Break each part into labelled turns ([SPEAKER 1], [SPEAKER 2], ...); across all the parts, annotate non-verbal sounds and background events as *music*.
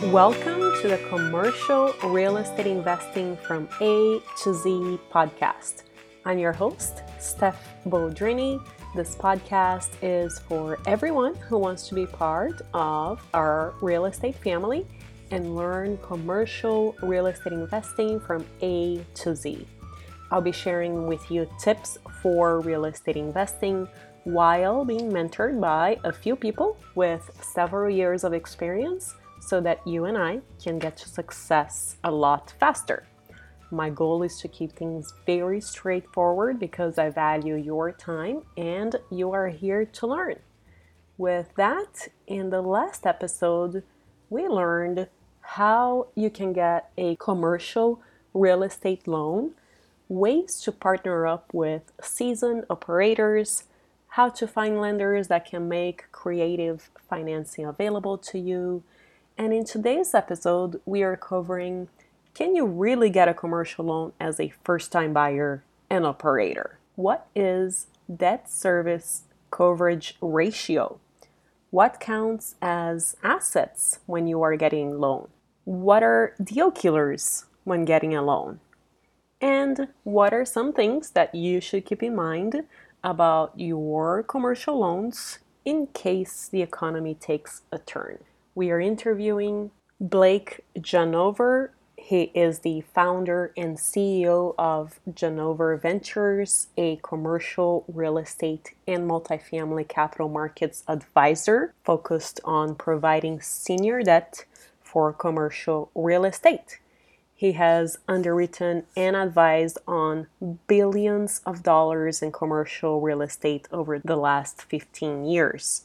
[SPEAKER 1] Welcome to the Commercial Real Estate Investing from A to Z podcast. I'm your host, Steph Boldrini. This podcast is for everyone who wants to be part of our real estate family and learn commercial real estate investing from A to Z. I'll be sharing with you tips for real estate investing while being mentored by a few people with several years of experience so that you and I can get to success a lot faster. My goal is to keep things very straightforward because I value your time and you are here to learn. With that, in the last episode, we learned how you can get a commercial real estate loan, ways to partner up with seasoned operators, how to find lenders that can make creative financing available to you. And in today's episode, we are covering can you really get a commercial loan as a first time buyer and operator? What is debt service coverage ratio? What counts as assets when you are getting a loan? What are deal killers when getting a loan? And what are some things that you should keep in mind about your commercial loans in case the economy takes a turn? We are interviewing Blake Janover. He is the founder and CEO of Janover Ventures, a commercial real estate and multifamily capital markets advisor focused on providing senior debt for commercial real estate. He has underwritten and advised on billions of dollars in commercial real estate over the last 15 years.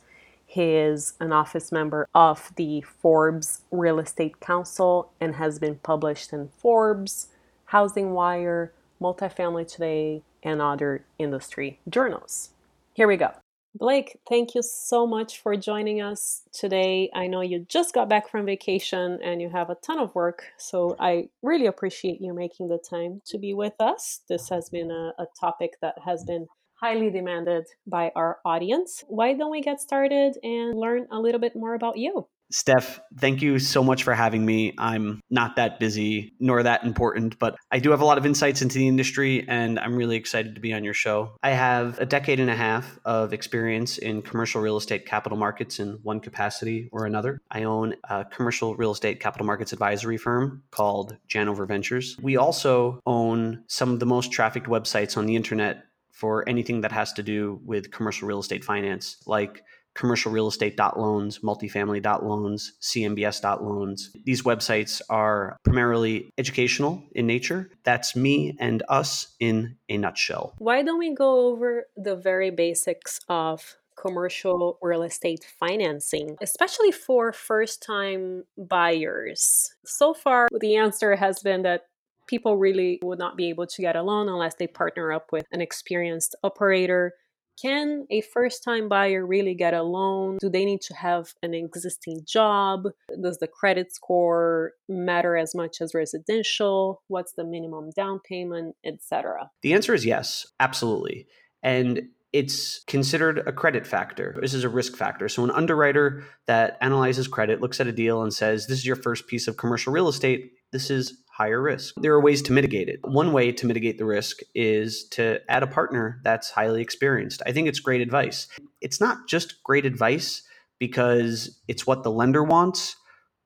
[SPEAKER 1] He is an office member of the Forbes Real Estate Council and has been published in Forbes, Housing Wire, Multifamily Today, and other industry journals. Here we go. Blake, thank you so much for joining us today. I know you just got back from vacation and you have a ton of work, so I really appreciate you making the time to be with us. This has been a, a topic that has been highly demanded by our audience. Why don't we get started and learn a little bit more about you?
[SPEAKER 2] Steph, thank you so much for having me. I'm not that busy nor that important, but I do have a lot of insights into the industry and I'm really excited to be on your show. I have a decade and a half of experience in commercial real estate capital markets in one capacity or another. I own a commercial real estate capital markets advisory firm called Janover Ventures. We also own some of the most trafficked websites on the internet for anything that has to do with commercial real estate finance, like commercial real estate loans, multifamily loans, CMBS loans. These websites are primarily educational in nature. That's me and us in a nutshell.
[SPEAKER 1] Why don't we go over the very basics of commercial real estate financing, especially for first time buyers? So far, the answer has been that people really would not be able to get a loan unless they partner up with an experienced operator can a first time buyer really get a loan? Do they need to have an existing job? Does the credit score matter as much as residential? What's the minimum down payment, etc.?
[SPEAKER 2] The answer is yes, absolutely. And it's considered a credit factor. This is a risk factor. So, an underwriter that analyzes credit looks at a deal and says, This is your first piece of commercial real estate. This is higher risk. There are ways to mitigate it. One way to mitigate the risk is to add a partner that's highly experienced. I think it's great advice. It's not just great advice because it's what the lender wants,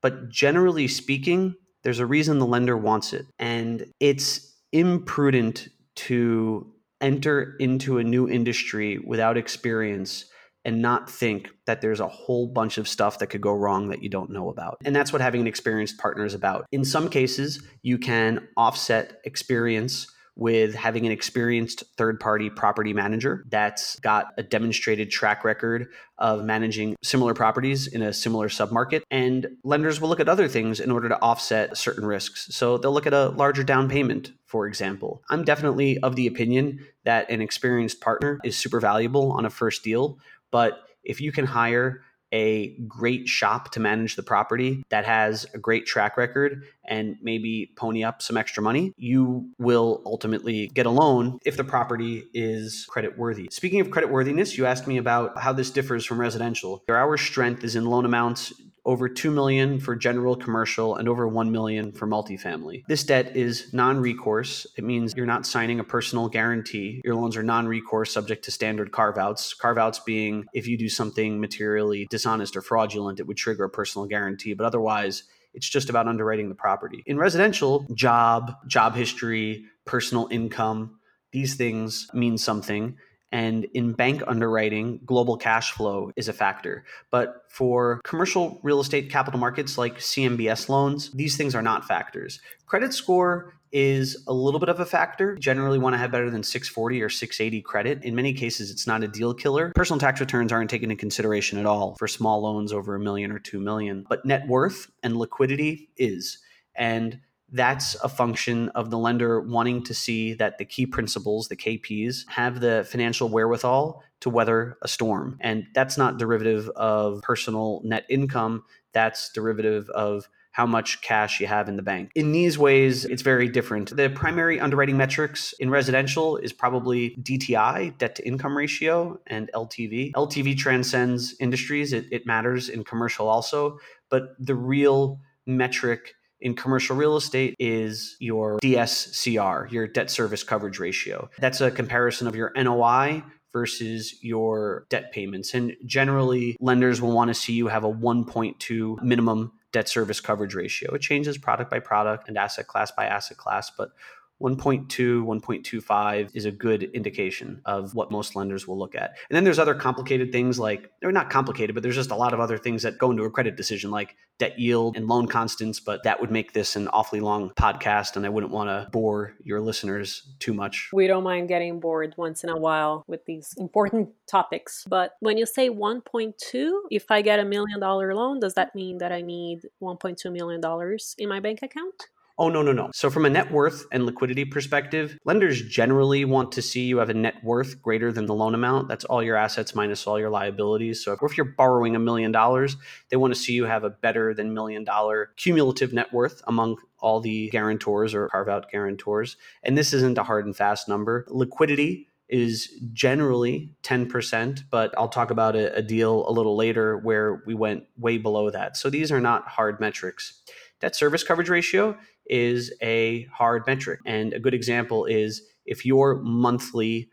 [SPEAKER 2] but generally speaking, there's a reason the lender wants it. And it's imprudent to enter into a new industry without experience and not think that there's a whole bunch of stuff that could go wrong that you don't know about. And that's what having an experienced partner is about. In some cases, you can offset experience with having an experienced third party property manager that's got a demonstrated track record of managing similar properties in a similar submarket. And lenders will look at other things in order to offset certain risks. So they'll look at a larger down payment, for example. I'm definitely of the opinion that an experienced partner is super valuable on a first deal but if you can hire a great shop to manage the property that has a great track record and maybe pony up some extra money, you will ultimately get a loan if the property is credit worthy. Speaking of credit worthiness, you asked me about how this differs from residential. Our strength is in loan amounts over 2 million for general commercial and over 1 million for multifamily. This debt is non-recourse. It means you're not signing a personal guarantee. Your loans are non-recourse subject to standard carve-outs. Carve-outs being if you do something materially dishonest or fraudulent, it would trigger a personal guarantee, but otherwise it's just about underwriting the property. In residential, job, job history, personal income, these things mean something. And in bank underwriting, global cash flow is a factor. But for commercial real estate capital markets like CMBS loans, these things are not factors. Credit score is a little bit of a factor. Generally want to have better than 640 or 680 credit. In many cases, it's not a deal killer. Personal tax returns aren't taken into consideration at all for small loans over a million or 2 million, but net worth and liquidity is. And that's a function of the lender wanting to see that the key principals, the KPs, have the financial wherewithal to weather a storm. And that's not derivative of personal net income, that's derivative of how much cash you have in the bank. In these ways, it's very different. The primary underwriting metrics in residential is probably DTI, debt to income ratio, and LTV. LTV transcends industries, it, it matters in commercial also, but the real metric in commercial real estate is your DSCR, your debt service coverage ratio. That's a comparison of your NOI versus your debt payments. And generally, lenders will want to see you have a 1.2 minimum debt service coverage ratio. It changes product by product and asset class by asset class, but 1.2, 1.25 is a good indication of what most lenders will look at. And then there's other complicated things like, they're not complicated, but there's just a lot of other things that go into a credit decision like debt yield and loan constants. But that would make this an awfully long podcast, and I wouldn't want to bore your listeners too much.
[SPEAKER 1] We don't mind getting bored once in a while with these important topics. But when you say 1.2, if I get a million dollar loan, does that mean that I need 1.2 million dollars in my bank account?
[SPEAKER 2] Oh, no, no, no. So, from a net worth and liquidity perspective, lenders generally want to see you have a net worth greater than the loan amount. That's all your assets minus all your liabilities. So, if you're borrowing a million dollars, they want to see you have a better than million dollar cumulative net worth among all the guarantors or carve out guarantors. And this isn't a hard and fast number. Liquidity is generally 10%, but I'll talk about a, a, deal a little later where we went way below that. So these are not hard metrics. Debt service coverage ratio is a hard metric. And a good example is if your monthly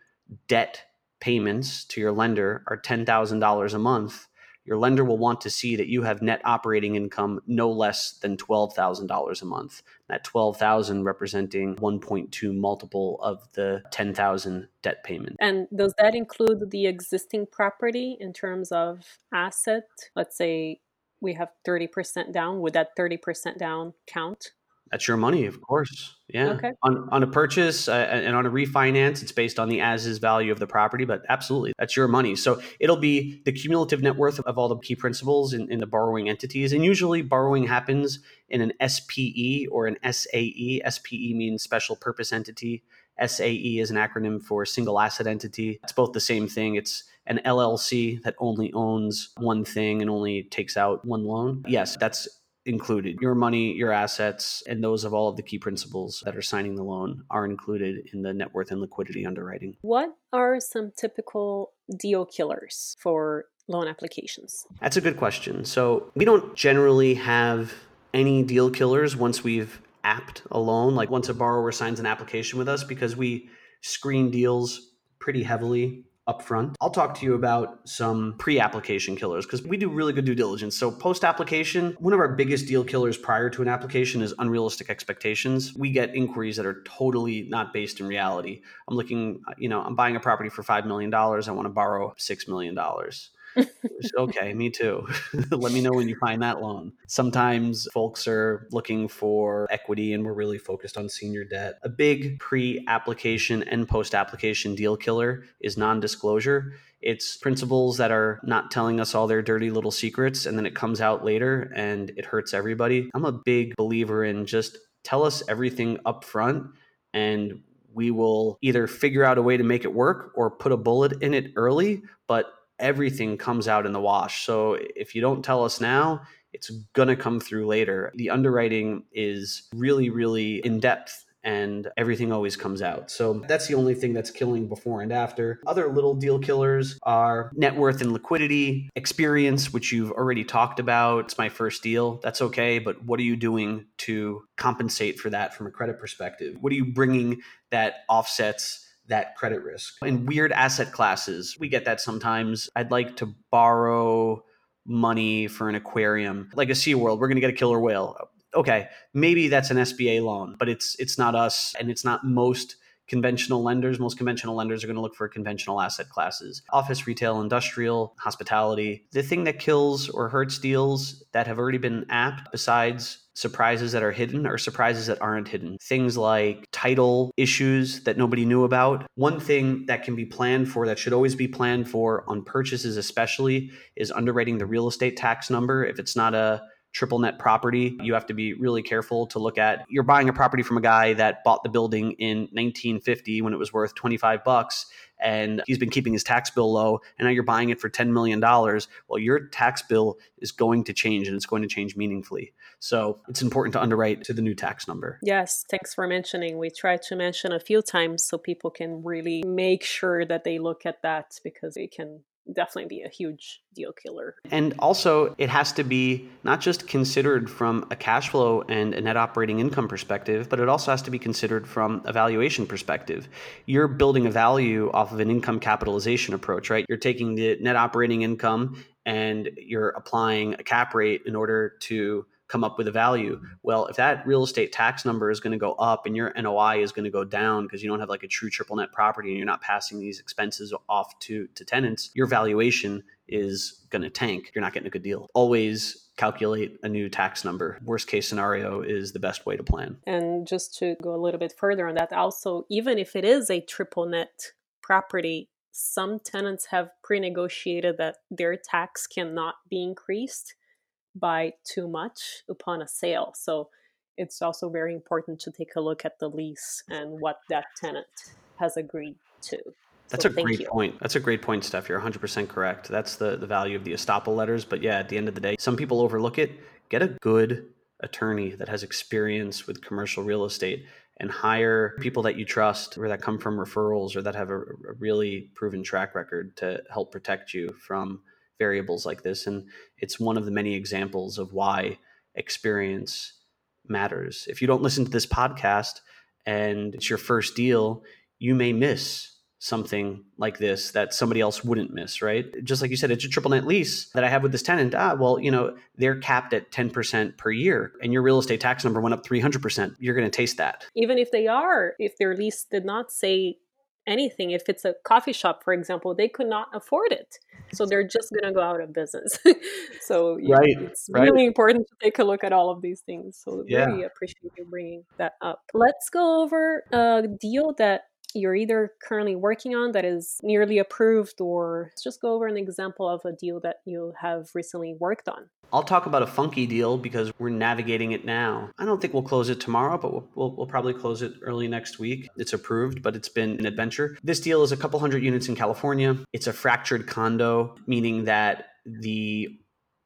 [SPEAKER 2] debt payments to your lender are $10,000 a month, your lender will want to see that you have net operating income no less than $12,000 a month. That 12,000 representing 1.2 multiple of the 10,000 debt payment.
[SPEAKER 1] And does that include the existing property in terms of asset? Let's say we have 30% down. Would that 30% down count?
[SPEAKER 2] That's your money, of course. Yeah.
[SPEAKER 1] Okay.
[SPEAKER 2] On on a purchase uh, and on a refinance, it's based on the as is value of the property, but absolutely, that's your money. So it'll be the cumulative net worth of all the key principals in, in the borrowing entities, and usually borrowing happens in an SPE or an SAE. SPE means special purpose entity. SAE is an acronym for single asset entity. It's both the same thing. It's an LLC that only owns one thing and only takes out one loan. Yes, that's included. Your money, your assets, and those of all of the key principals that are signing the loan are included in the net worth and liquidity underwriting.
[SPEAKER 1] What are some typical deal killers for loan applications?
[SPEAKER 2] That's a good question. So, we don't generally have any deal killers once we've apped a loan, like once a borrower signs an application with us, because we screen deals pretty heavily upfront. I'll talk to you about some pre application killers because we do really good due diligence. So, post application, one of our biggest deal killers prior to an application is unrealistic expectations. We get inquiries that are totally not based in reality. I'm looking, you know, I'm buying a property for $5 million. I want to borrow $6 million okay, me too. *laughs* Let me know when you find that loan. Sometimes folks are looking for equity and we're really focused on senior debt. A big pre application and post application deal killer is non disclosure. It's principals that are not telling us all their dirty little secrets and then it comes out later and it hurts everybody. I'm a big believer in just tell us everything up front and we will either figure out a way to make it work or put a bullet in it early, but everything comes out in the wash. So if you don't tell us now, it's going to come through later. The underwriting is really, really in depth and everything always comes out. So that's the only thing that's killing before and after. Other little deal killers are net worth and liquidity, experience, which you've already talked about. It's my first deal. That's okay, but what are you doing to compensate for that from a credit perspective? What are you bringing that offsets? That credit risk. In weird asset classes, we get that sometimes. I'd like to borrow money for an aquarium, like a SeaWorld. We're going to get a killer whale okay, maybe that's an SBA loan, but it's it's not us and it's not most conventional lenders. Most conventional lenders are going to look for conventional asset classes office, retail, industrial, hospitality. The thing that kills or hurts deals that have already been apt, besides surprises that are hidden, or surprises that aren't hidden. Things like title issues that nobody knew about. One thing that can be planned for, that should always be planned for on purchases, especially, is underwriting the real estate tax number. If it's not a triple net property, you have to be really careful to look at. You're buying a property from a guy that bought the building in 1950 when it was worth 25 bucks and he's been keeping his tax bill low and now you're buying it for 10 million dollars. Well, your tax bill is going to change and it's going to change meaningfully. So, it's important to underwrite to the new tax number.
[SPEAKER 1] Yes, thanks for mentioning. We try to mention a few times so people can really make sure that they look at that because it can definitely be a huge deal killer.
[SPEAKER 2] And also, it has to be not just considered from a cash flow and a net operating income perspective, but it also has to be considered from a valuation perspective. You're building a value off of an income capitalization approach, right? You're taking the net operating income and you're applying a cap rate in order to come up with a value. Well, if that real estate tax number is going to go up and your NOI is going to go down because you don't have like a true triple net property and you're not passing these expenses off to to tenants, your valuation is going to tank. You're not getting a good deal. Always calculate a new tax number. Worst case scenario is the best way to plan.
[SPEAKER 1] And just to go a little bit further on that, also, even if it is a triple net property, some tenants have pre negotiated that their tax cannot be increased by too much upon a sale. So it's also very important to take a look at the lease and what that tenant has agreed to.
[SPEAKER 2] That's so a great you. point. That's a great point, Steph. You're 100% correct. That's the, the value of the estoppel letters. But yeah, at the end of the day, some people overlook it. Get a good attorney that has experience with commercial real estate and hire people that you trust or that come from referrals or that have a, a really proven track record to help protect you from variables like this. And it's one of the many examples of why experience matters. If you don't listen to this podcast and it's your first deal, you may miss something like this that somebody else wouldn't miss, right? Just like you said, it's a triple net lease that I have with this tenant. Ah, well, you know, they're capped at 10% per year and your real estate tax number went up 300%. You're going to taste that.
[SPEAKER 1] Even if they are, if their lease did not say anything, if it's a coffee shop, for example, they could not afford it. So they're just going to go out of business. *laughs* So yeah, right, it's right. really important to take a look at all of these things. So yeah. really appreciate you bringing that up. Let's go over a deal that you're either currently working on that is nearly approved or let's just go over an example of a deal that you have recently worked on
[SPEAKER 2] I'll talk about a funky deal because we're navigating it now. I don't think we'll close it tomorrow, but we'll, we'll, we'll, probably close it early next week. It's approved, but it's been an adventure. This deal is a couple hundred units in California. It's a fractured condo, meaning that the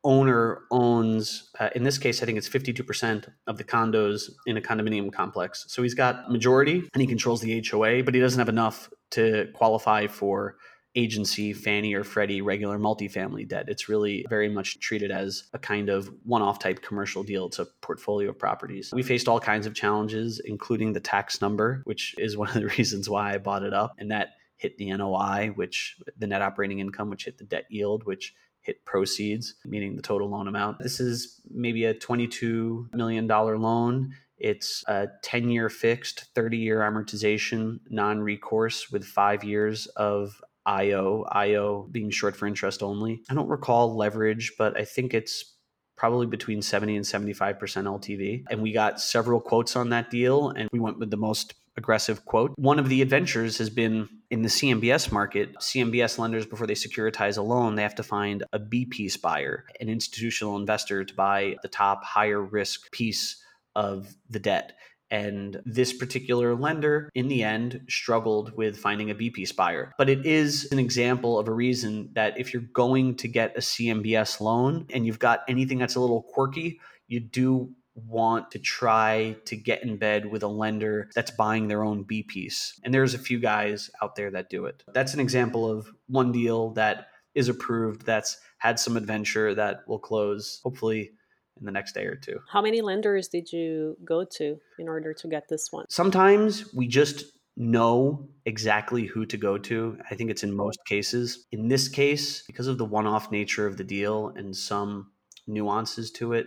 [SPEAKER 2] owner owns, uh, in this case, I think it's 52% of the condos in a condominium complex. So he's got majority and he controls the HOA, but he doesn't have enough to qualify for agency, Fannie or Freddie, regular multifamily debt. It's really very much treated as a kind of one off type commercial deal. It's a portfolio of properties. We faced all kinds of challenges, including the tax number, which is one of the *laughs* reasons why I bought it up. And that hit the NOI, which the net operating income, which hit the debt yield, which hit proceeds, meaning the total loan amount. This is maybe a $22 million loan. It's a 10 year fixed, 30 year amortization, non recourse with five years of IO, IO being short for interest only. I don't recall leverage, but I think it's probably between 70 and 75% LTV. And we got several quotes on that deal, and we went with the most aggressive quote. One of the adventures has been in the CMBS market. CMBS lenders, before they securitize a loan, they have to find a B piece buyer, an institutional investor to buy the top higher risk piece of the debt. And this particular lender, in the end, struggled with finding a B piece buyer. But it is an example of a reason that if you're going to get a CMBS loan and you've got anything that's a little quirky, you do want to try to get in bed with a lender that's buying their own B piece. And there's a few guys out there that do it. That's an example of one deal that is approved that's had some adventure that will close hopefully in the next day or two.
[SPEAKER 1] How many lenders did you go to in order to get this one?
[SPEAKER 2] Sometimes we just know exactly who to go to. I think it's in most cases. In this case, because of the one off nature of the deal and some nuances to it,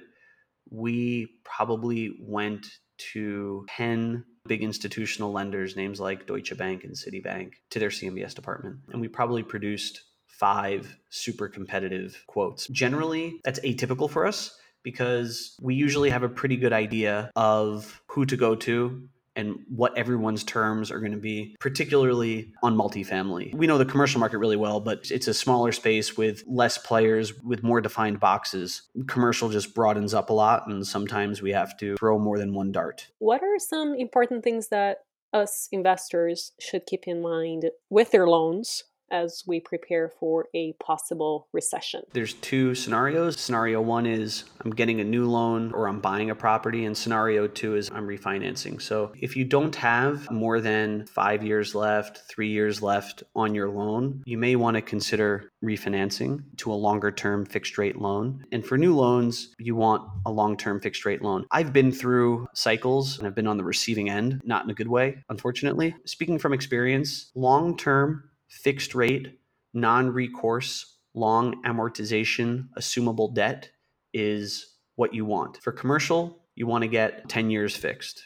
[SPEAKER 2] we probably went to 10 big institutional lenders, names like Deutsche Bank and Citibank, to their CMBS department. And we probably produced five super competitive quotes. Generally, that's atypical for us because we usually have a pretty good idea of who to go to and what everyone's terms are going to be, particularly on multifamily. We know the commercial market really well, but it's a smaller space with less players with more defined boxes. Commercial just broadens up a lot, and sometimes we have to throw more than one dart.
[SPEAKER 1] What are some important things that us investors should keep in mind with their loans as we prepare for a possible recession?
[SPEAKER 2] There's two scenarios. Scenario one is I'm getting a new loan or I'm buying a property, and scenario two is I'm refinancing. So if you don't have more than five years left, three years left on your loan, you may want to consider refinancing to a longer term fixed rate loan. And for new loans, you want a long term fixed rate loan. I've been through cycles and I've been on the receiving end, not in a good way, unfortunately. Speaking from experience, long term fixed rate, non recourse, long amortization, assumable debt is what you want. For commercial, you want to get 10 years fixed.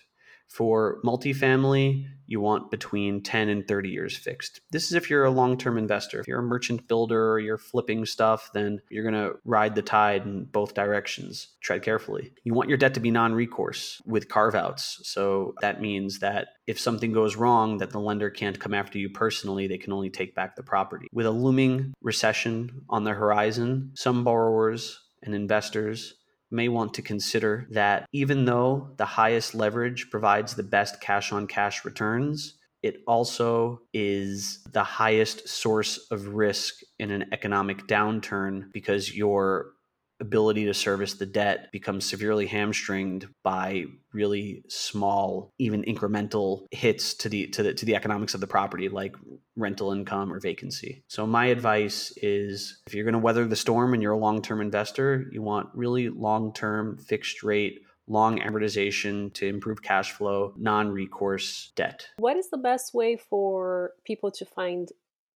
[SPEAKER 2] For multifamily, you want between 10 and 30 years fixed. This is if you're a long term investor. If you're a merchant builder or you're flipping stuff, then you're going to ride the tide in both directions. Tread carefully. You want your debt to be non recourse with carve outs. So that means that if something goes wrong, that the lender can't come after you personally, they can only take back the property. With a looming recession on the horizon, some borrowers and investors may want to consider that even though the highest leverage provides the best cash on cash returns, it also is the highest source of risk in an economic downturn because your ability to service the debt becomes severely hamstringed by really small even incremental hits to the to the to the economics of the property like rental income or vacancy. So my advice is if you're going to weather the storm and you're a long-term investor, you want really long-term fixed rate long amortization to improve cash flow, non recourse debt.
[SPEAKER 1] What is the best way for people to find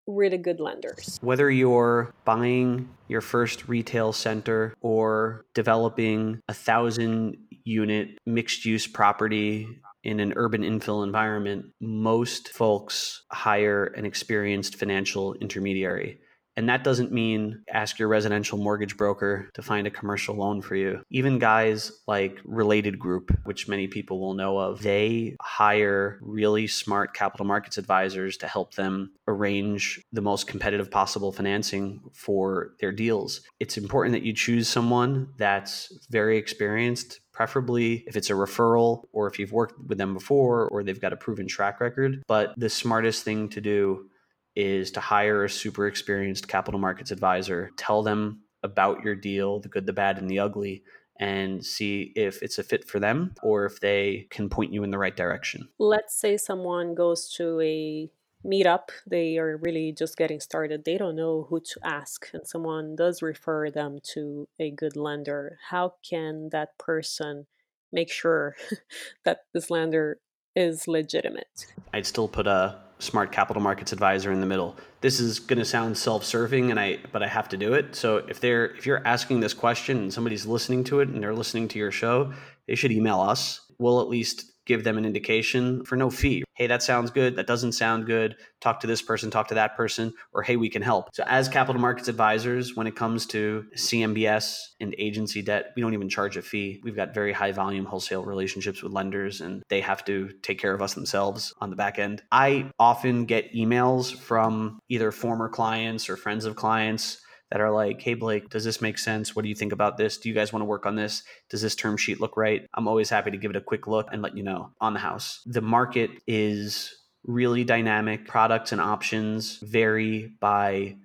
[SPEAKER 1] really good lenders.
[SPEAKER 2] Whether you're buying your first retail center or developing a thousand unit mixed use property in an urban infill environment, most folks hire an experienced financial intermediary. And that doesn't mean ask your residential mortgage broker to find a commercial loan for you. Even guys like Related Group, which many people will know of, they hire really smart capital markets advisors to help them arrange the most competitive possible financing for their deals. It's important that you choose someone that's very experienced, preferably if it's a referral or if you've worked with them before or they've got a proven track record. But the smartest thing to do is to hire a super experienced capital markets advisor, tell them about your deal, the good, the bad, and the ugly, and see if it's a fit for them or if they can point you in the right direction.
[SPEAKER 1] Let's say someone goes to a meetup, they are really just getting started, they don't know who to ask, and someone does refer them to a good lender. How can that person make sure *laughs* that this lender is legitimate?
[SPEAKER 2] I'd still put a smart capital markets advisor in the middle. This is going to sound self-serving and I but I have to do it. So if they're if you're asking this question and somebody's listening to it and they're listening to your show, they should email us. We'll at least give them an indication for no fee. Hey, that sounds good. That doesn't sound good. Talk to this person, talk to that person, or hey, we can help. So, as capital markets advisors, when it comes to CMBS and agency debt, we don't even charge a fee. We've got very high volume wholesale relationships with lenders, and they have to take care of us themselves on the back end. I often get emails from either former clients or friends of clients that are like, hey, Blake, does this make sense? What do you think about this? Do you guys want to work on this? Does this term sheet look right? I'm always happy to give it a quick look and let you know on the house. The market is really dynamic. Products and options vary by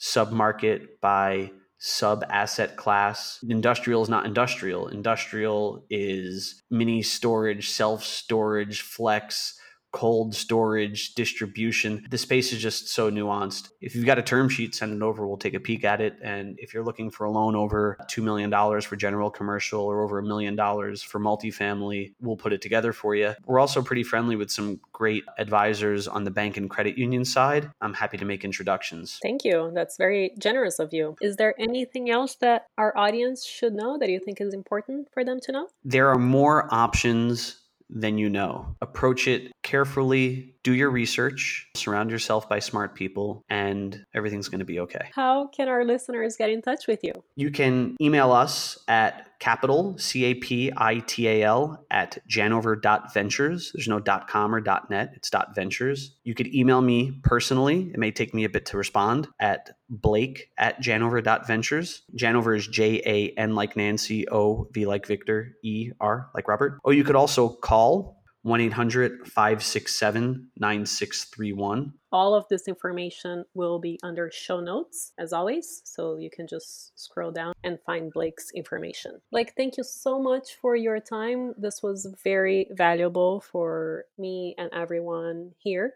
[SPEAKER 2] submarket, by sub asset class. Industrial is not industrial. Industrial is mini storage, self storage, flex cold storage, distribution. The space is just so nuanced. If you've got a term sheet, send it over. We'll take a peek at it. And if you're looking for a loan over $2 million for general commercial or over a million dollars for multifamily, we'll put it together for you. We're also pretty friendly with some great advisors on the bank and credit union side. I'm happy to make introductions.
[SPEAKER 1] Thank you. That's very generous of you. Is there anything else that our audience should know that you think is important for them to know?
[SPEAKER 2] There are more options than you know. Approach it carefully, do your research, surround yourself by smart people, and everything's going to be okay.
[SPEAKER 1] How can our listeners get in touch with you?
[SPEAKER 2] You can email us at capital, C A P I T A L, at janover.ventures. There's no .com or dot .net, it's dot .ventures. You could email me personally. It may take me a bit to respond at blake at janover.ventures. Janover is J A N like Nancy, O V like Victor, E R like Robert. Or you could also call 1 800 567 9631.
[SPEAKER 1] All of this information will be under show notes, as always. So you can just scroll down and find Blake's information. Blake, thank you so much for your time. This was very valuable for me and everyone here.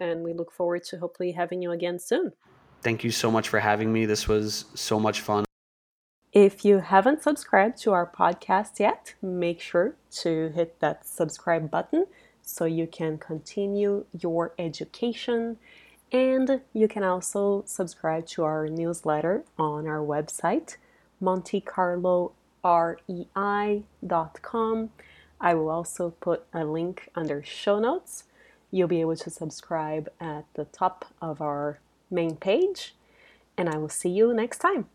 [SPEAKER 1] And we look forward to hopefully having you again soon.
[SPEAKER 2] Thank you so much for having me. This was so much fun.
[SPEAKER 1] If you haven't subscribed to our podcast yet, make sure to hit that subscribe button so you can continue your education. And you can also subscribe to our newsletter on our website, montecarlorei.com. I will also put a link under show notes. You'll be able to subscribe at the top of our main page. And I will see you next time.